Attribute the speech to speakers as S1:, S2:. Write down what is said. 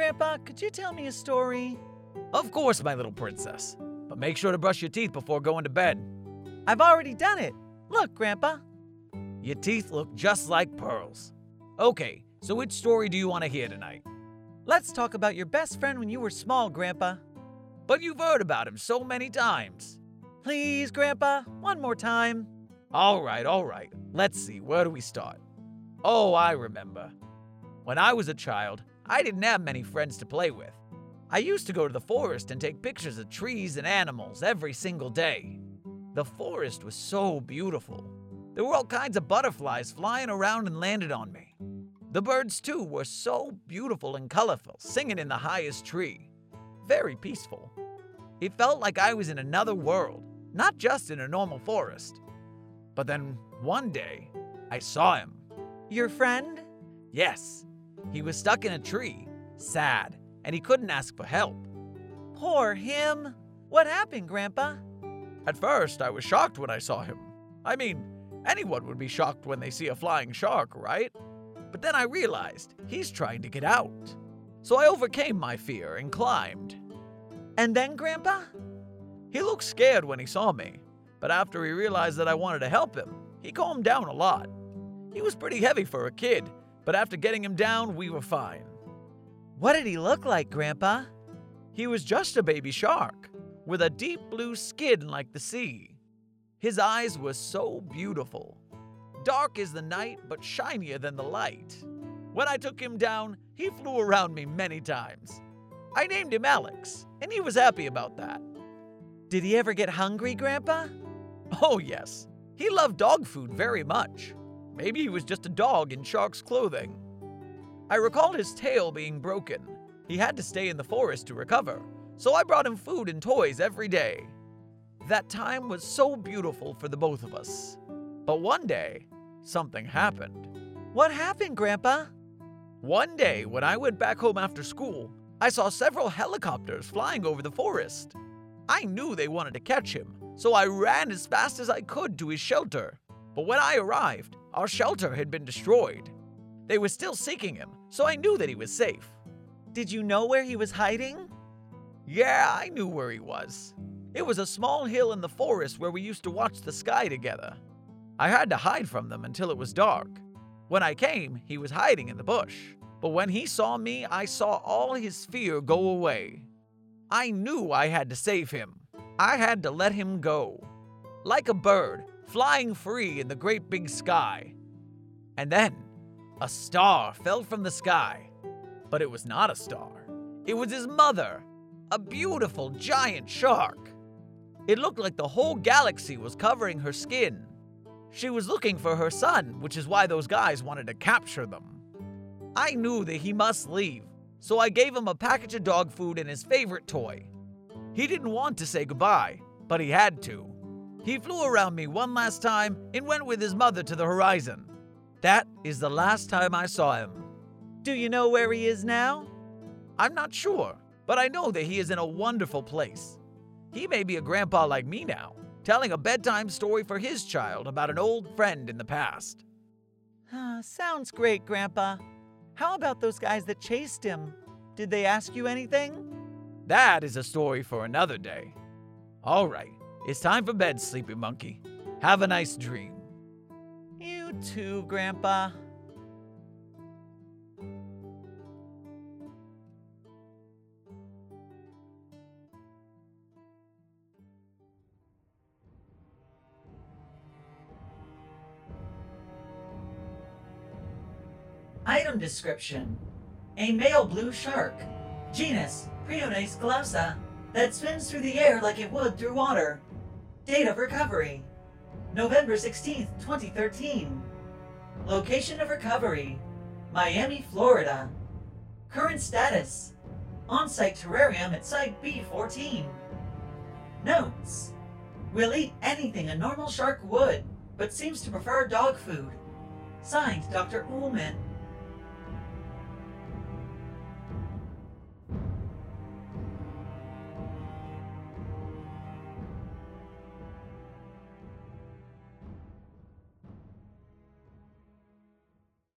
S1: Grandpa, could you tell me a story?
S2: Of course, my little princess. But make sure to brush your teeth before going to bed.
S1: I've already done it. Look, Grandpa.
S2: Your teeth look just like pearls. Okay, so which story do you want to hear tonight?
S1: Let's talk about your best friend when you were small, Grandpa.
S2: But you've heard about him so many times.
S1: Please, Grandpa, one more time.
S2: All right, all right. Let's see, where do we start? Oh, I remember. When I was a child, I didn't have many hmm. friends to play with. I used to go to the forest and take pictures of trees and animals every single day. The forest was so beautiful. There were all kinds of butterflies flying around and landed on me. The birds, too, were so beautiful and colorful, singing in the highest tree. Very peaceful. It felt like I was in another world, not just in a normal forest. But then, one day, I saw him.
S1: Your friend?
S2: Yes, he was stuck in a tree, sad, and he couldn't ask for help.
S1: Poor him. What happened, Grandpa?
S2: At first, I was shocked when I saw him. I mean, anyone would be shocked when they see a flying shark, right? But then I realized he's trying to get out. So I overcame my fear and climbed.
S1: And then, Grandpa?
S2: He looked scared when he saw me, but after he realized that I wanted to help him, he calmed down a lot. He was pretty heavy for a kid, but after getting him down, we were fine.
S1: What did he look like, Grandpa?
S2: He was just a baby shark, with a deep blue skin like the sea. His eyes were so beautiful. Dark as the night, but shinier than the light. When I took him down, he flew around me many times. I named him Alex, and he was happy about that.
S1: Did he ever get hungry, Grandpa?
S2: Oh, yes. He loved dog food very much. Maybe he was just a dog in shark's clothing. I recalled his tail being broken. He had to stay in the forest to recover, so I brought him food and toys every day. That time was so beautiful for the both of us. But one day, something happened.
S1: What happened, Grandpa?
S2: One day, when I went back home after school, I saw several helicopters flying over the forest. I knew they wanted to catch him, so I ran as fast as I could to his shelter. But when I arrived, our shelter had been destroyed. They were still seeking him, so I knew that he was safe.
S1: Did you know where he was hiding?
S2: Yeah, I knew where he was. It was a small hill in the forest where we used to watch the sky together. I had to hide from them until it was dark. When I came, he was hiding in the bush. But when he saw me, I saw all his fear go away. I knew I had to save him. I had to let him go. Like a bird, flying free in the great big sky. And then, a star fell from the sky. But it was not a star. It was his mother, a beautiful giant shark. It looked like the whole galaxy was covering her skin. She was looking for her son, which is why those guys wanted to capture them. I knew that he must leave, so I gave him a package of dog food and his favorite toy. He didn't want to say goodbye, but he had to. He flew around me one last time and went with his mother to the horizon. That is the last time I saw him.
S1: Do you know where he is now?
S2: I'm not sure, but I know that he is in a wonderful place. He may be a grandpa like me now, telling a bedtime story for his child about an old friend in the past.
S1: Ah, sounds great, Grandpa. How about those guys that chased him? Did they ask you anything?
S2: That is a story for another day. All right, it's time for bed, sleepy monkey. Have a nice dream.
S1: You too, Grandpa.
S3: Item description A male blue shark, genus Prionace glauca, that swims through the air like it would through water. Date of recovery November 16th, 2013. Location of recovery Miami, Florida. Current status On site terrarium at Site B14. Notes Will eat anything a normal shark would, but seems to prefer dog food. Signed Dr. Ullman.